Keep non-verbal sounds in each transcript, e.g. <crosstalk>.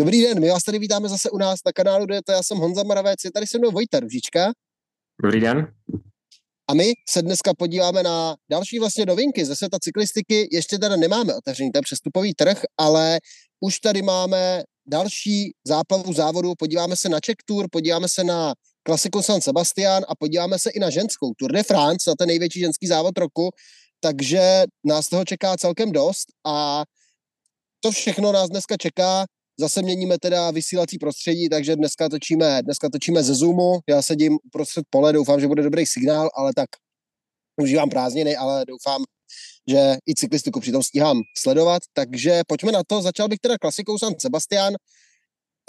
Dobrý den, my vás tady vítáme zase u nás na kanálu to Já jsem Honza Moravec, je tady se mnou Vojta Ružička. Dobrý den. A my se dneska podíváme na další vlastně novinky ze světa cyklistiky. Ještě teda nemáme otevřený ten přestupový trh, ale už tady máme další záplavu závodu. Podíváme se na Czech Tour, podíváme se na klasiku San Sebastian a podíváme se i na ženskou Tour de France, na ten největší ženský závod roku. Takže nás toho čeká celkem dost a to všechno nás dneska čeká. Zase měníme teda vysílací prostředí, takže dneska točíme, dneska točíme ze Zoomu. Já sedím prostřed pole, doufám, že bude dobrý signál, ale tak užívám prázdniny, ale doufám, že i cyklistiku přitom stíhám sledovat. Takže pojďme na to. Začal bych teda klasikou San Sebastian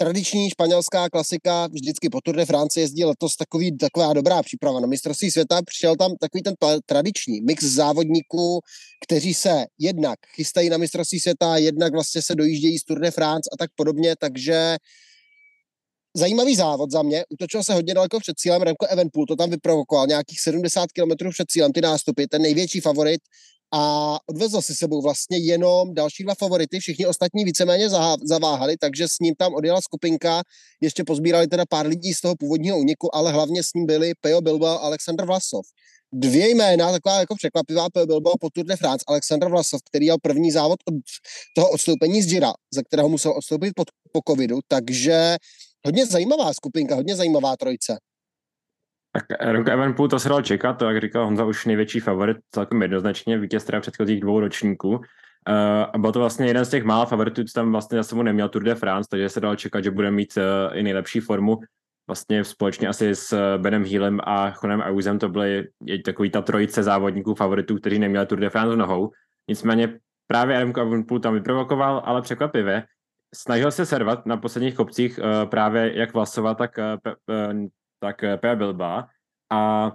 tradiční španělská klasika, vždycky po Tour de France jezdí letos takový, taková dobrá příprava na mistrovství světa. Přišel tam takový ten tradiční mix závodníků, kteří se jednak chystají na mistrovství světa, jednak vlastně se dojíždějí z Tour de France a tak podobně, takže zajímavý závod za mě. Utočil se hodně daleko před cílem, Remco Evenpool to tam vyprovokoval, nějakých 70 km před cílem ty nástupy, ten největší favorit a odvezl si sebou vlastně jenom další dva favority, všichni ostatní víceméně zaváhali, takže s ním tam odjela skupinka, ještě pozbírali teda pár lidí z toho původního úniku, ale hlavně s ním byli Pejo Bilbao a Aleksandr Vlasov. Dvě jména, taková jako překvapivá Pejo Bilbao po Tour de France, Aleksandr Vlasov, který měl první závod od toho odstoupení z Gira, ze kterého musel odstoupit po, po covidu, takže hodně zajímavá skupinka, hodně zajímavá trojce. Tak Remco Evenpool to se dal čekat, to jak říkal Honza, už největší favorit, celkem jednoznačně, vítěz teda předchozích dvou ročníků. Uh, a byl to vlastně jeden z těch mála favoritů, co tam vlastně za sebou neměl Tour de France, takže se dal čekat, že bude mít uh, i nejlepší formu. Vlastně společně asi s eh, Benem Healem a Chonem Auzem to byly takový ta trojice závodníků favoritů, kteří neměli Tour de France v nohou. Nicméně právě Remco Evenpool tam vyprovokoval, ale překvapivě. Snažil se servat na posledních kopcích uh, právě jak Vlasova, tak uh, tak Pea Bilba. A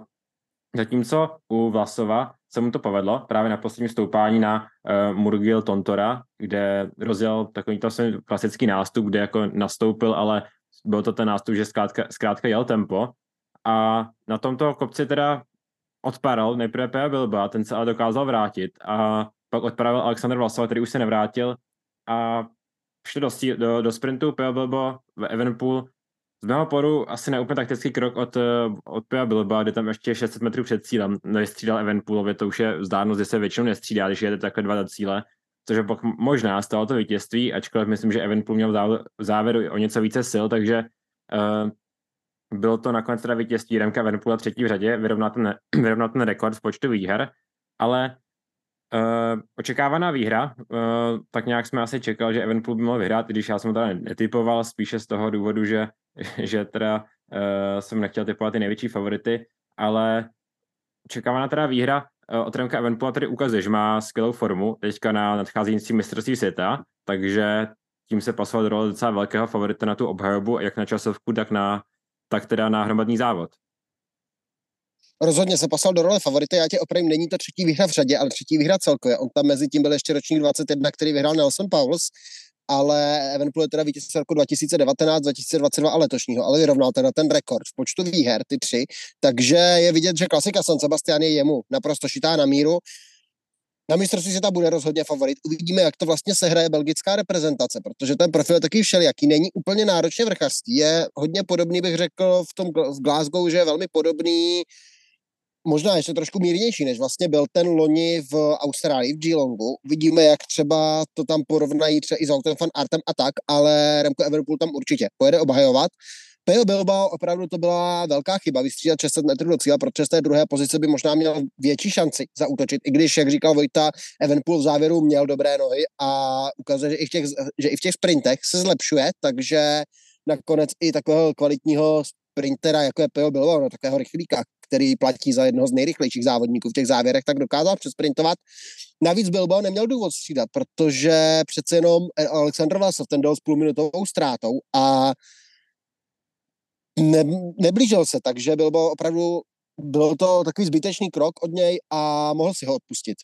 zatímco u Vlasova se mu to povedlo právě na posledním stoupání na uh, Murgil Tontora, kde rozjel takový to klasický nástup, kde jako nastoupil, ale byl to ten nástup, že zkrátka, zkrátka jel tempo. A na tomto kopci teda odpadal nejprve Pea Bilba, ten se ale dokázal vrátit a pak odpravil Alexander Vlasova, který už se nevrátil a šli do, do, do sprintu Pea Bilbo v Evenpool z mého poru asi neúplně taktický krok od, eh, od Pia Bilba, kde tam ještě 600 metrů před cílem nevystřídal Evenpoolově, to už je vzdálenost, že se většinou nestřídá, když jede takhle dva do cíle, což je pak možná stalo to vítězství, ačkoliv myslím, že Evenpool měl v závěru o něco více sil, takže uh, bylo to nakonec teda vítězství Remka Evenpoola třetí v řadě, vyrovnat ten, <clears throat> vyrovnat ten rekord v počtu výher, ale Uh, očekávaná výhra, uh, tak nějak jsme asi čekal, že Evenpool by mohl vyhrát, i když já jsem teda netypoval, spíše z toho důvodu, že <laughs> že teda uh, jsem nechtěl typovat ty největší favority, ale očekávaná teda výhra uh, od Remka Evenpoola tady ukazuje, že má skvělou formu teďka na nadcházející mistrovství světa, takže tím se pasoval do role docela velkého favorita na tu obhajobu, jak na časovku, tak, na, tak teda na hromadný závod. Rozhodně se poslal do role favorita, já tě opravím, není to třetí výhra v řadě, ale třetí výhra celkově. On tam mezi tím byl ještě ročník 21, který vyhrál Nelson Pauls, ale Evenpool je teda vítěz roku 2019, 2022 a letošního, ale vyrovnal teda ten rekord v počtu výher, ty tři, takže je vidět, že klasika San Sebastian je jemu naprosto šitá na míru. Na mistrovství světa bude rozhodně favorit. Uvidíme, jak to vlastně sehraje belgická reprezentace, protože ten profil je taky všelijaký. Není úplně náročně vrchařství. Je hodně podobný, bych řekl, v tom v Glasgow, že je velmi podobný možná ještě trošku mírnější, než vlastně byl ten loni v Austrálii, v Geelongu. Vidíme, jak třeba to tam porovnají třeba i s Autem fan Artem a tak, ale Remco Everpool tam určitě pojede obhajovat. Pejo Bilbao opravdu to byla velká chyba, vystřídat 600 metrů do cíle, protože z té druhé pozice by možná měl větší šanci zaútočit, i když, jak říkal Vojta, Evenpool v závěru měl dobré nohy a ukazuje, že i v těch, že i v těch sprintech se zlepšuje, takže nakonec i takového kvalitního sprintera, jako je Pejo Bilbao, no, takového rychlíka, který platí za jednoho z nejrychlejších závodníků v těch závěrech, tak dokázal přesprintovat. Navíc Bilbao neměl důvod střídat, protože přece jenom Aleksandr Vlasov ten dal s půlminutovou ztrátou a ne, neblížil se, takže Bilbao opravdu byl to takový zbytečný krok od něj a mohl si ho odpustit.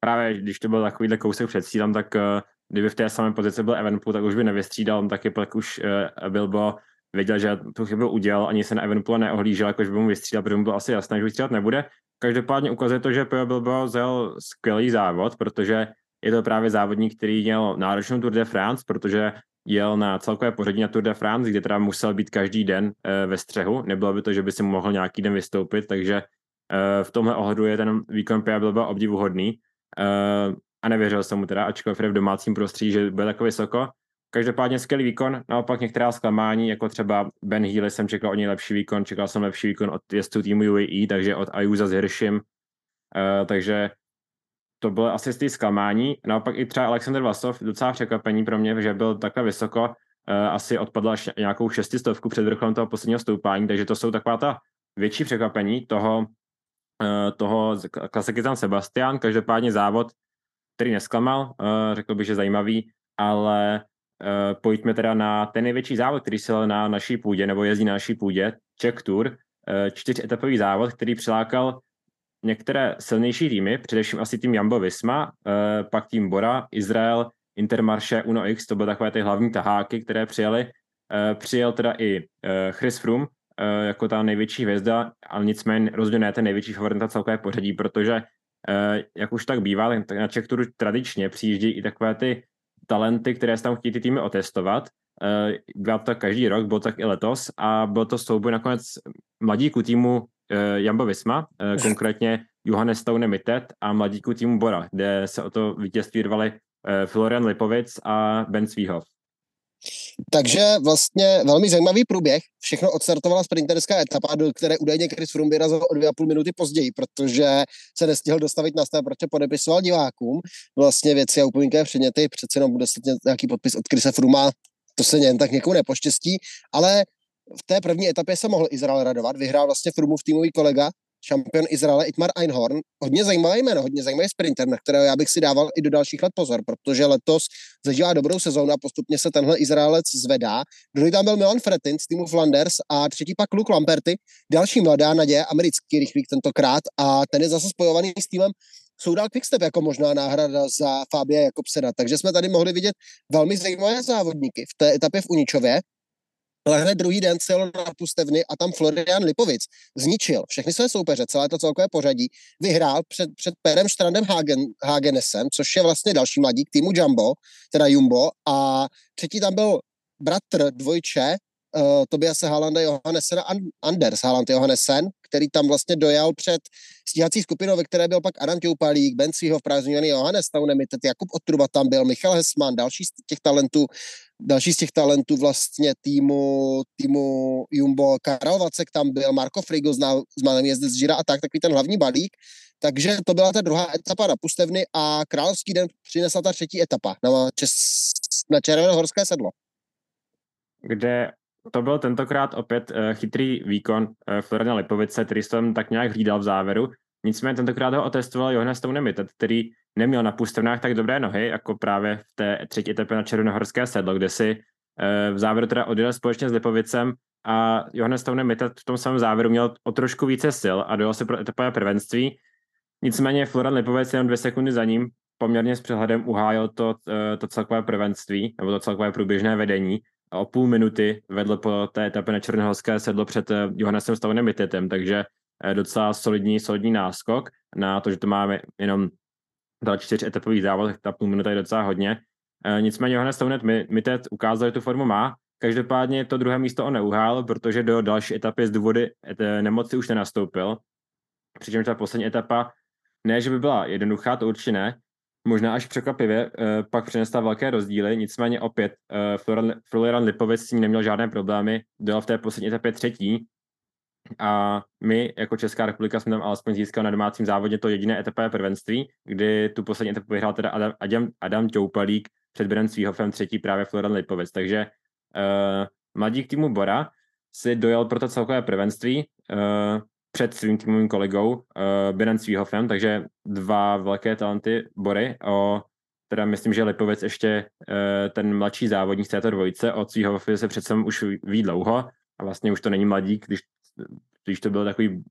Právě když to byl takovýhle kousek před cílem, tak uh, kdyby v té samé pozici byl Evenpool, tak už by nevystřídal, on taky pak už uh, Bilbo věděl, že tu chybu udělal, ani se na Evenpoola neohlížel, jakož by mu vystřídal, protože mu bylo asi jasné, že vystřídat nebude. Každopádně ukazuje to, že Pio Bilbao zel skvělý závod, protože je to právě závodník, který měl náročnou Tour de France, protože jel na celkové pořadí na Tour de France, kde teda musel být každý den e, ve střehu. Nebylo by to, že by si mohl nějaký den vystoupit, takže e, v tomhle ohledu je ten výkon Pia byl obdivuhodný. E, a nevěřil jsem mu teda, ačkoliv v domácím prostředí, že bude tak vysoko. Každopádně skvělý výkon, naopak některá zklamání, jako třeba Ben Healy jsem čekal o něj lepší výkon, čekal jsem lepší výkon od jezdců týmu UAE, takže od Ayuza s Hirschem, uh, takže to bylo asi z té zklamání. Naopak i třeba Alexander Vasov, docela překvapení pro mě, že byl takhle vysoko, uh, asi odpadl až nějakou šestistovku před vrcholem toho posledního stoupání, takže to jsou taková ta větší překvapení toho, uh, toho klasiky San Sebastian, každopádně závod, který nesklamal, uh, řekl bych, že zajímavý, ale pojďme teda na ten největší závod, který se na naší půdě, nebo jezdí na naší půdě, Czech Tour, uh, čtyřetapový závod, který přilákal některé silnější týmy, především asi tým Jambo Visma, uh, pak tým Bora, Izrael, Intermarché, Uno X, to byly takové ty hlavní taháky, které přijeli. Přijel teda i Chris Froome jako ta největší hvězda, ale nicméně rozhodně ne ten největší favorit na celkové pořadí, protože jak už tak bývá, tak na Czech Tour tradičně přijíždí i takové ty talenty, které se tam chtějí ty týmy otestovat. Uh, bylo to každý rok, bylo tak i letos a byl to souboj nakonec mladíků týmu uh, Jamba Visma, uh, konkrétně Johannes Stone Mitet a mladíků týmu Bora, kde se o to vítězství rvali Florian Lipovic a Ben Svíhov. Takže vlastně velmi zajímavý průběh. Všechno odstartovala sprinterská etapa, do které údajně Chris Froome vyrazil o dvě a půl minuty později, protože se nestihl dostavit na start, protože podepisoval divákům vlastně věci a upomínkové předměty. Přece jenom bude nějaký podpis od Chrisa Frooma, to se jen tak někomu nepoštěstí, ale v té první etapě se mohl Izrael radovat. Vyhrál vlastně Froomův týmový kolega šampion Izraele Itmar Einhorn. Hodně zajímavé jméno, hodně zajímavý sprinter, na kterého já bych si dával i do dalších let pozor, protože letos zažívá dobrou sezónu a postupně se tenhle Izraelec zvedá. Druhý tam byl Milan Fretin z týmu Flanders a třetí pak Luke Lamperty, další mladá naděje, americký rychlík tentokrát a ten je zase spojovaný s týmem Soudal Quickstep jako možná náhrada za Fabia Jakobsena. Takže jsme tady mohli vidět velmi zajímavé závodníky v té etapě v Uničově ale hned druhý den cel na pustevny a tam Florian Lipovic zničil všechny své soupeře, celé to celkové pořadí, vyhrál před, před Perem Strandem Hagen, Hagenesem, což je vlastně další mladík týmu Jumbo, teda Jumbo, a třetí tam byl bratr dvojče, uh, Tobiase Haalanda Johannesen Anders Haaland Johannesen, který tam vlastně dojel před stíhací skupinou, ve které byl pak Adam Toupalík, Ben Svího, prázdňovaný Johannes Taunemitet, Jakub Otruba tam byl, Michal Hesman, další z těch talentů, další z těch talentů vlastně týmu, týmu Jumbo, Karel Vacek tam byl, Marko Frigo z známý jezdec z Žira a tak, takový ten hlavní balík. Takže to byla ta druhá etapa na Pustevny a Královský den přinesla ta třetí etapa na, čes, na Červenohorské sedlo. Kde to byl tentokrát opět uh, chytrý výkon uh, Floriana Lipovice, který jsem tak nějak hlídal v závěru. Nicméně tentokrát ho otestoval Johannes Stounemit, který neměl na pustevnách tak dobré nohy, jako právě v té třetí etapě na Černohorské sedlo, kde si uh, v závěru teda odjel společně s Lipovicem a Johannes Stounemit v tom samém závěru měl o trošku více sil a dojel se pro etapové prvenství. Nicméně Florian Lipovic jenom dvě sekundy za ním poměrně s přehledem uhájil to, to celkové prvenství, nebo to celkové průběžné vedení o půl minuty vedl po té etapě na Černohorské sedlo před eh, Johannesem Stavonem Mitetem, takže eh, docela solidní, solidní náskok na to, že to máme jenom dal čtyř etapových závod, tak ta půl minuta je docela hodně. Eh, nicméně Johannes Stavonet Mitet ukázal, že tu formu má, Každopádně to druhé místo on neuhál, protože do další etapy z důvody nemoci už nenastoupil. Přičemž ta poslední etapa, ne, že by byla jednoduchá, to určitě ne, možná až překvapivě, eh, pak přinesla velké rozdíly, nicméně opět eh, Florian, Florian Lipovic s tím neměl žádné problémy, byl v té poslední etapě třetí a my jako Česká republika jsme tam alespoň získali na domácím závodě to jediné etapové prvenství, kdy tu poslední etapu vyhrál teda Adam, Adam, Adam Toupalík před Bren Svíhofem třetí právě Florian Lipovic, takže uh, mladík týmu Bora si dojel pro to celkové prvenství, uh, před svým týmovým kolegou uh, Beren Svíhofem, takže dva velké talenty Bory. O, teda myslím, že Lipovec ještě ten mladší závodník z této dvojice. Od Svíhofovi se přece už ví dlouho a vlastně už to není mladík, když, když to byl takový,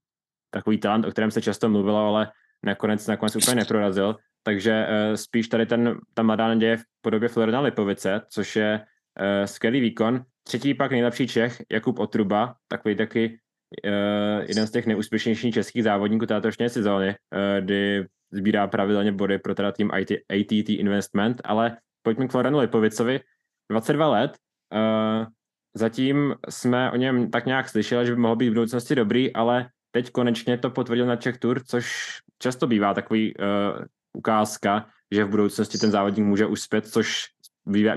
takový talent, o kterém se často mluvilo, ale nakonec, nakonec úplně neprorazil. Takže uh, spíš tady ten, ta mladá naděje v podobě Florida Lipovice, což je uh, skvělý výkon. Třetí pak nejlepší Čech, Jakub Otruba, takový taky uh, jeden z těch nejúspěšnějších českých závodníků této sezóny, uh, kdy sbírá pravidelně body pro teda tým IT, ATT Investment, ale pojďme k Florianu Lipovicovi. 22 let, uh, zatím jsme o něm tak nějak slyšeli, že by mohl být v budoucnosti dobrý, ale teď konečně to potvrdil na Czech Tour, což často bývá takový uh, ukázka, že v budoucnosti ten závodník může uspět, což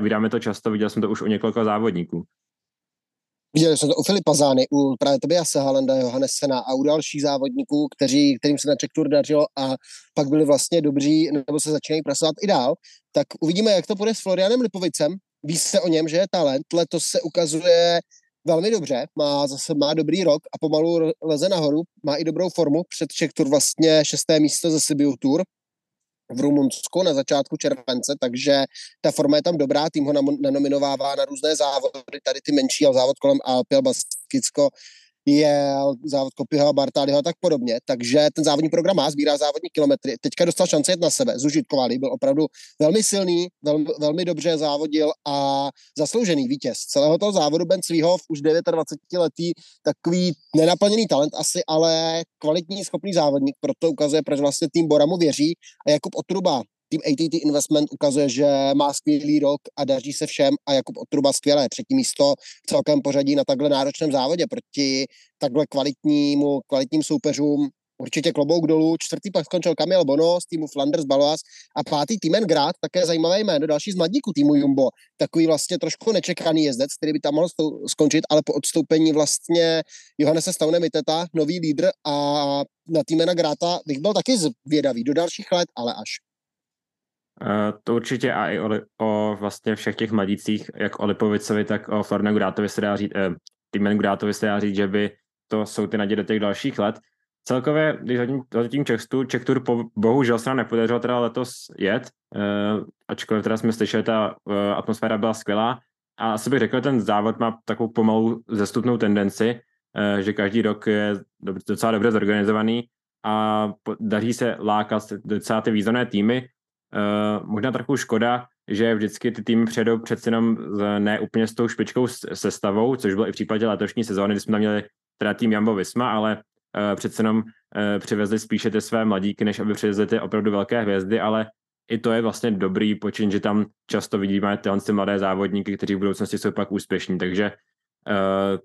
vydáme to často, viděl jsem to už u několika závodníků. Viděli jsme to u Filipa Zány, u právě Tobiase Halenda, Johannessena a u dalších závodníků, kteří, kterým se na Czech Tour dařilo a pak byli vlastně dobří nebo se začínají pracovat i dál. Tak uvidíme, jak to bude s Florianem Lipovicem. Ví se o něm, že je talent. Letos se ukazuje velmi dobře, má zase má dobrý rok a pomalu leze nahoru, má i dobrou formu. Před Czech Tour vlastně šesté místo ze Sibiu Tour, v Rumunsku na začátku července, takže ta forma je tam dobrá, tým ho nanominovává na různé závody, tady ty menší, ale závod kolem Alpil, Baskicko, je závod Kopyho a Bartáliho a tak podobně. Takže ten závodní program má, sbírá závodní kilometry. Teďka dostal šanci jet na sebe, zužitkovali, byl opravdu velmi silný, velmi, velmi dobře závodil a zasloužený vítěz celého toho závodu. Ben Svihov, už 29 letý, takový nenaplněný talent asi, ale kvalitní, schopný závodník, proto ukazuje, proč vlastně tým Boramu věří. A Jakub Otruba, tým ATT Investment ukazuje, že má skvělý rok a daří se všem a Jakub Otruba skvělé. Třetí místo v celkem pořadí na takhle náročném závodě proti takhle kvalitnímu, kvalitním soupeřům. Určitě klobouk dolů. Čtvrtý pak skončil Kamil Bono z týmu Flanders Balois a pátý Timen Grad, také zajímavé jméno, další z mladíků týmu Jumbo. Takový vlastně trošku nečekaný jezdec, který by tam mohl skončit, ale po odstoupení vlastně Johannese Staune Miteta, nový lídr a na Týmena Gráta bych byl taky zvědavý do dalších let, ale až. Uh, to určitě a i o, o vlastně všech těch mladících, jak o Lipovicovi, tak o Florinu Gudátovi se dá říct, eh, Týmen Gudátovi se dá říct, že by to jsou ty naděje do těch dalších let. Celkově, když hodím tím Čechtu, Czech Tour po, bohužel se nám nepodařilo teda letos jet, uh, ačkoliv teda jsme slyšeli, ta uh, atmosféra byla skvělá a asi bych řekl, ten závod má takovou pomalou zestupnou tendenci, uh, že každý rok je docela dobře zorganizovaný a daří se lákat docela ty významné týmy, Uh, možná trochu škoda, že vždycky ty týmy předou přece jenom ne úplně s tou špičkou sestavou, což bylo i v případě letošní sezóny, kdy jsme tam měli teda tým Jambo Visma, ale uh, přece jenom uh, přivezli spíše ty své mladíky, než aby přivezli ty opravdu velké hvězdy, ale i to je vlastně dobrý počin, že tam často vidíme tyhle ty mladé závodníky, kteří v budoucnosti jsou pak úspěšní, takže uh,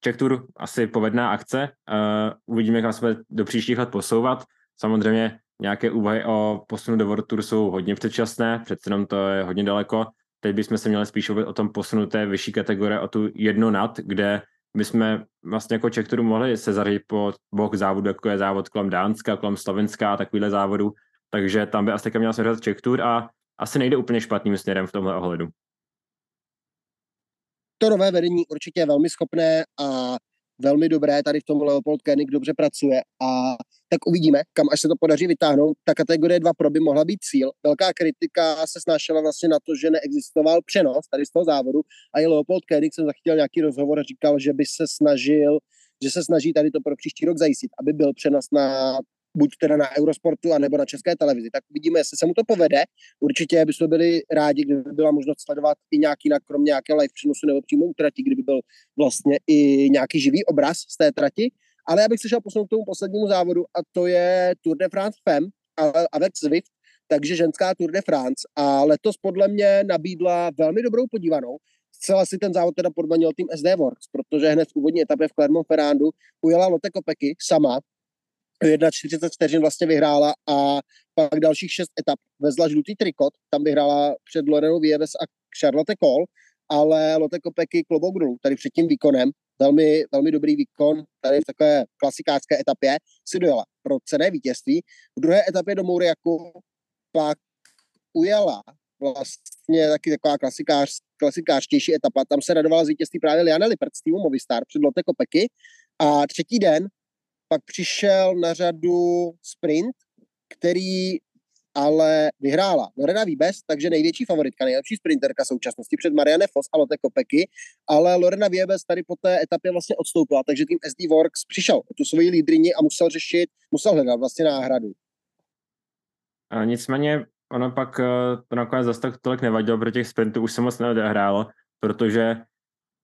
Czech Tour asi povedná akce, uh, uvidíme, jak se do příštích let posouvat, samozřejmě nějaké úvahy o posunu do World Tour jsou hodně předčasné, přece jenom to je hodně daleko. Teď bychom se měli spíš o tom posunu té vyšší kategorie, o tu jednu nad, kde my jsme vlastně jako Czech Tour mohli se zařadit po bok závodu, jako je závod kolem Dánska, kolem Slovenska a takovýhle závodu. Takže tam by asi taky měl se Czech Tour a asi nejde úplně špatným směrem v tomhle ohledu. To nové vedení určitě je velmi schopné a velmi dobré, tady v tom Leopold Koenig dobře pracuje a tak uvidíme, kam až se to podaří vytáhnout. Ta kategorie 2 pro by mohla být cíl. Velká kritika se snášela vlastně na to, že neexistoval přenos tady z toho závodu a i Leopold Koenig jsem zachytil nějaký rozhovor a říkal, že by se snažil, že se snaží tady to pro příští rok zajistit, aby byl přenos na buď teda na Eurosportu, anebo na české televizi. Tak uvidíme, jestli se mu to povede. Určitě bychom byli rádi, kdyby byla možnost sledovat i nějaký, kromě nějaké live přenosu nebo přímo u trati, kdyby byl vlastně i nějaký živý obraz z té trati. Ale já bych se šel posunout k tomu poslednímu závodu a to je Tour de France FEM avec Zwift, takže ženská Tour de France. A letos podle mě nabídla velmi dobrou podívanou. Zcela si ten závod teda podmanil tým SD Works, protože hned v úvodní etapě v Clermont-Ferrandu ujela Lotte Kopecky sama 41 vteřin vlastně vyhrála a pak dalších šest etap vezla žlutý trikot, tam vyhrála před Lorenou Vieves a Charlotte Kohl, ale Lotte Kopecky klobouk dolů, tady před tím výkonem, velmi, velmi dobrý výkon, tady v takové klasikářské etapě si dojela pro cené vítězství. V druhé etapě do Mouriaku pak ujela vlastně taky taková klasikář, klasikářtější etapa. Tam se radovala z vítězství právě Liana Lippert z týmu Movistar před Lotte Kopecky. A třetí den pak přišel na řadu sprint, který ale vyhrála Lorena Vibes, takže největší favoritka, nejlepší sprinterka současnosti před Marianne Foss a Lotte Kopecky, ale Lorena Vibes tady po té etapě vlastně odstoupila, takže tým SD Works přišel o tu svoji lídrini a musel řešit, musel hledat vlastně náhradu. A nicméně ono pak eh, to nakonec zase tak tolik nevadilo, protože těch sprintů už se moc neodehrálo, protože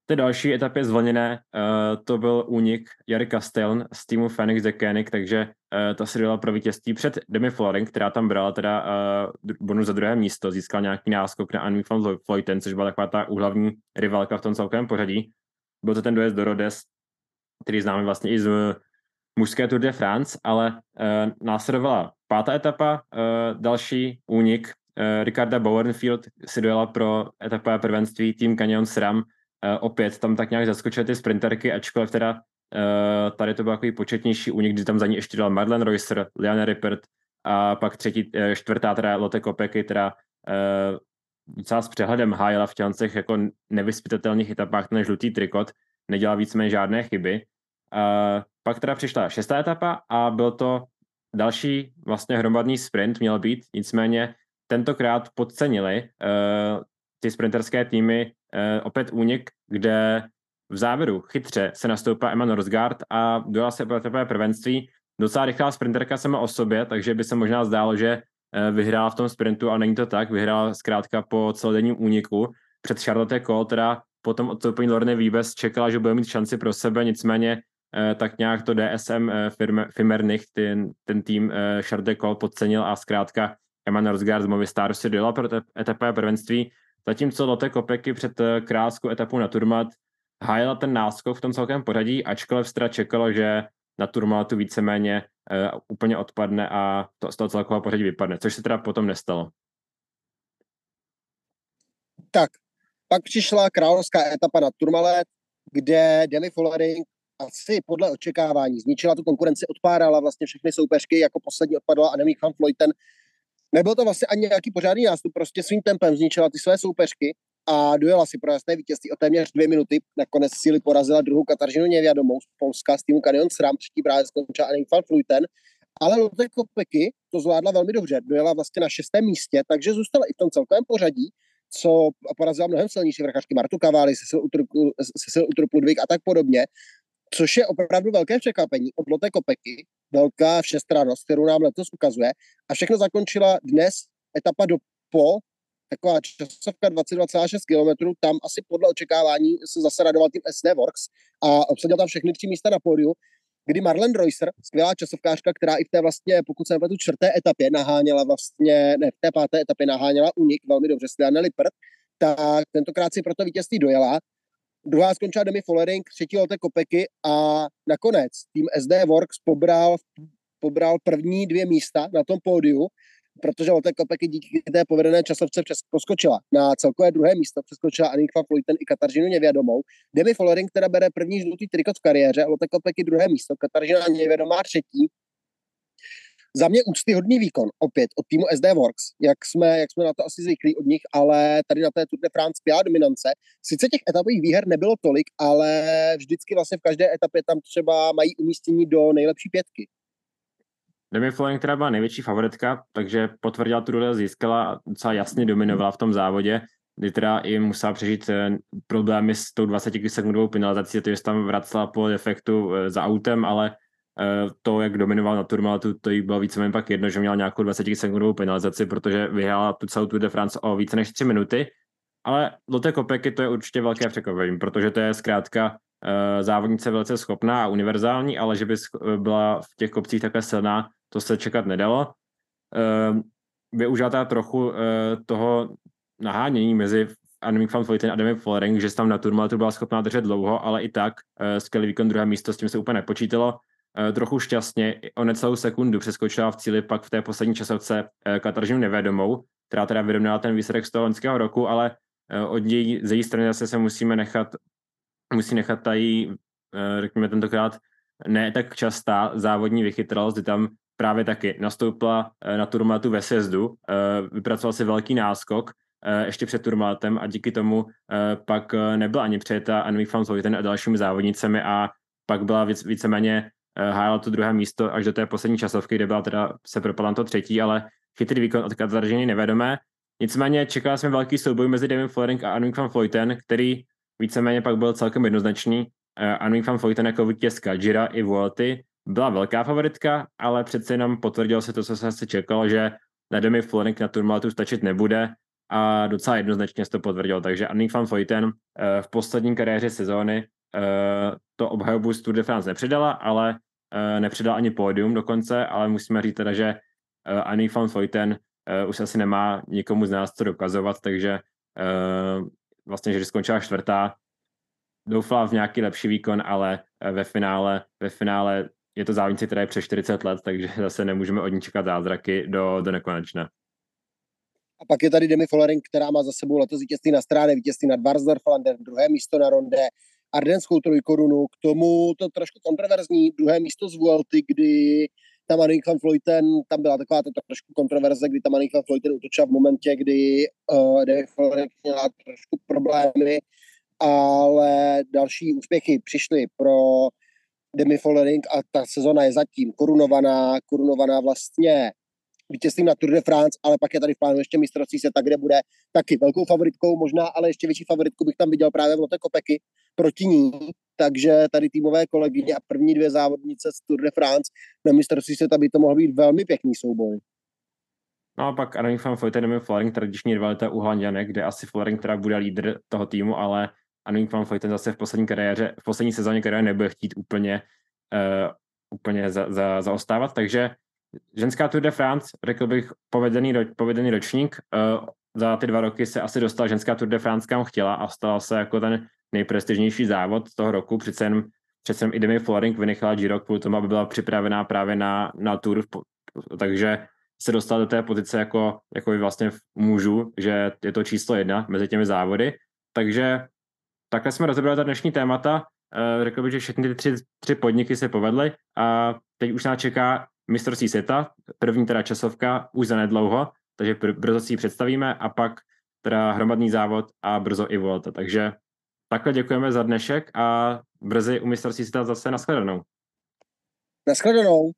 té další etapě zvolněné uh, to byl únik Jary Casteln z týmu Phoenix Decanic, takže uh, ta si dala pro vítězství před Demi Floring, která tam brala teda uh, bonus za druhé místo, získal nějaký náskok na Annie van Vleuten, což byla taková ta úhlavní rivalka v tom celkovém pořadí. Byl to ten dojezd do Rodes, který známe vlastně i z mužské Tour de France, ale uh, následovala pátá etapa, uh, další únik Ricarda Bowenfield si dojela pro etapové prvenství tým Canyon SRAM, opět tam tak nějak zaskočily ty sprinterky, ačkoliv teda uh, tady to byl takový početnější únik, kdy tam za ní ještě dala Marlene Reusser, Liana Rippert a pak třetí, uh, čtvrtá teda Lotte Kopecky, která uh, docela s přehledem hájela v těch jako nevyspytatelných etapách ten žlutý trikot, nedělala víceméně žádné chyby. Uh, pak teda přišla šestá etapa a byl to další vlastně hromadný sprint měl být, nicméně tentokrát podcenili ty sprinterské týmy uh, opět únik, kde v závěru chytře se nastoupila Emma Norsgaard a dojela se pro prvenství. Docela rychlá sprinterka sama o sobě, takže by se možná zdálo, že uh, vyhrála v tom sprintu, ale není to tak. Vyhrála zkrátka po celodenním úniku před Charlotte Kohl, teda potom odstoupení Lorny Víbes čekala, že bude mít šanci pro sebe, nicméně uh, tak nějak to DSM uh, Fimernich, ten, ten tým Charlotte Kohl podcenil a zkrátka Emma Norsgaard z Movistar si dojela pro etapové prvenství Zatímco Lotte Kopeky před eh, kráskou etapu na Turmat hájela ten náskok v tom celkem pořadí, ačkoliv Stra čekalo, že na Turmatu víceméně uh, úplně odpadne a to, z toho celkového pořadí vypadne, což se teda potom nestalo. Tak, pak přišla královská etapa na Turmalet, kde Demi Follering asi podle očekávání zničila tu konkurenci, odpárala vlastně všechny soupeřky, jako poslední odpadla Annemiek van Vleuten, Nebyl to vlastně ani nějaký pořádný nástup, prostě svým tempem zničila ty své soupeřky a dojela si pro jasné vítězství o téměř dvě minuty. Nakonec síly porazila druhou Kataržinu Nevědomou z Polska z týmu Canyon SRAM, třetí právě skončila Anning van Fluiten, ale Lotte Kopecky to zvládla velmi dobře. Dojela vlastně na šestém místě, takže zůstala i v tom celkovém pořadí, co porazila mnohem silnější vrchařky Martu Cavalli, Cecil Utrup Ludvík a tak podobně, což je opravdu velké překvapení od Lotte Kopecky, velká všestranost, kterou nám letos ukazuje. A všechno zakončila dnes etapa do po, taková časovka 22,6 km, tam asi podle očekávání se zase radoval tým SD Works a obsadil tam všechny tři místa na pódiu, kdy Marlen Reusser, skvělá časovkářka, která i v té vlastně, pokud se tu čtvrté etapě naháněla vlastně, ne, v té páté etapě naháněla unik velmi dobře s Liane tak tentokrát si proto vítězství dojela druhá skončila Demi Follering, třetí Lotte Kopeky a nakonec tým SD Works pobral, pobral první dvě místa na tom pódiu, protože Lotte Kopeky díky té povedené časovce přes, poskočila na celkové druhé místo, přeskočila Anika Floyten i Kataržinu Nevědomou. Demi Follering, která bere první žlutý trikot v kariéře, Lotte Kopeky druhé místo, Kataržina Nevědomá třetí za mě úctyhodný výkon, opět od týmu SD Works, jak jsme, jak jsme na to asi zvyklí od nich, ale tady na té Tour de France skvělá dominance. Sice těch etapových výher nebylo tolik, ale vždycky vlastně v každé etapě tam třeba mají umístění do nejlepší pětky. Demi Flowing, která byla největší favoritka, takže potvrdila tu roli, získala a docela jasně dominovala v tom závodě, kdy teda i musela přežít eh, problémy s tou 20 sekundovou penalizací, protože tam vracela po defektu eh, za autem, ale to, jak dominoval na Turmalatu, to jí bylo víceméně pak jedno, že měl nějakou 20 sekundovou penalizaci, protože vyhrála tu celou Tour de France o více než 3 minuty. Ale do té kopeky to je určitě velké překvapení, protože to je zkrátka uh, závodnice velice schopná a univerzální, ale že by byla v těch kopcích takhle silná, to se čekat nedalo. Uh, využila trochu toho nahánění mezi Annemiek van Vleuten a Demi Follering, že tam na Turmalatu byla schopná držet dlouho, ale i tak skvělý výkon druhé místo, s tím se úplně nepočítalo. Eh, trochu šťastně o necelou sekundu přeskočila v cíli pak v té poslední časovce eh, Kataržinu Nevědomou, která teda vyrovnala ten výsledek z toho loňského roku, ale eh, od její, z její strany zase se musíme nechat, musí nechat tady, řekněme tentokrát, ne tak častá závodní vychytralost, kdy tam právě taky nastoupila na turmatu ve sjezdu, vypracoval si velký náskok, ještě před turmátem a díky tomu pak nebyla ani přejeta Anvik van Vleuten a dalšími závodnicemi a pak byla víc, víceméně Eh, hájila to druhé místo až do té poslední časovky, kde byla teda se propadla to třetí, ale chytrý výkon od Kataržiny nevedomé. Nicméně čekal jsem velký souboj mezi Devin Florink a Anwing van Vleuten, který víceméně pak byl celkem jednoznačný. Uh, Anwing van Vleuten jako vítězka Jira i Vuelty byla velká favoritka, ale přece jenom potvrdilo se to, co se asi čekalo, že na Demi Florink na Turmalatu stačit nebude. a docela jednoznačně se to potvrdilo. Takže Annick van Vleuten uh, v poslední kariéře sezóny to obhajobu z Tour de France nepřidala, ale uh, nepřidala ani pódium dokonce, ale musíme říct teda, že uh, Annick van Vleuten uh, už asi nemá nikomu z nás co dokazovat, takže vlastně, že skončila čtvrtá, doufala v nějaký lepší výkon, ale ve finále, ve finále je to závodnice, která je přes 40 let, takže zase nemůžeme od ní čekat zázraky do, do nekonečna. A pak je tady Demi Follering, která má za sebou letos vítězství na stráně, vítězství nad Varsdorflander, druhé místo na ronde, Ardenskou trojkorunu, k tomu to trošku kontroverzní, druhé místo z Vuelty, kdy tam Annick van Vleuten, tam byla taková to trošku kontroverze, kdy tam Annick van Vleuten utočila v momentě, kdy uh, Demi Follering měla trošku problémy, ale další úspěchy přišly pro Demi Follering a ta sezona je zatím korunovaná, korunovaná vlastně vítězstvím na Tour de France, ale pak je tady v plánu ještě mistrovství světa, kde bude taky velkou favoritkou, možná ale ještě větší favoritku bych tam viděl právě v Lotte Kopeky proti ní, takže tady týmové kolegyně a první dvě závodnice z Tour de France na mistrovství světa by to mohl být velmi pěkný souboj. No a pak Adam van Vleuten, Demi Floring, tradiční rivalita u Holanděnek, kde asi Floring teda bude lídr toho týmu, ale Anouk van Vleuten zase v poslední kariéře, v poslední sezóně kariéry nebude chtít úplně, uh, úplně za, za, zaostávat, takže ženská Tour de France, řekl bych, povedený, ro, povedený ročník, uh, za ty dva roky se asi dostala ženská Tour de France, kam chtěla a stala se jako ten nejprestižnější závod toho roku, přece jen, přece jen i Demi Floring vynechala Giro kvůli tomu, aby byla připravená právě na, na Tour, takže se dostala do té pozice jako, jako vlastně mužů, že je to číslo jedna mezi těmi závody, takže takhle jsme rozebrali ta dnešní témata. Uh, řekl bych, že všechny ty tři, tři podniky se povedly a teď už nás čeká mistrovství světa, první teda časovka už za nedlouho, takže br- brzo si ji představíme a pak teda hromadný závod a brzo i Volta. Takže takhle děkujeme za dnešek a brzy u mistrovství světa zase nashledanou. Nashledanou.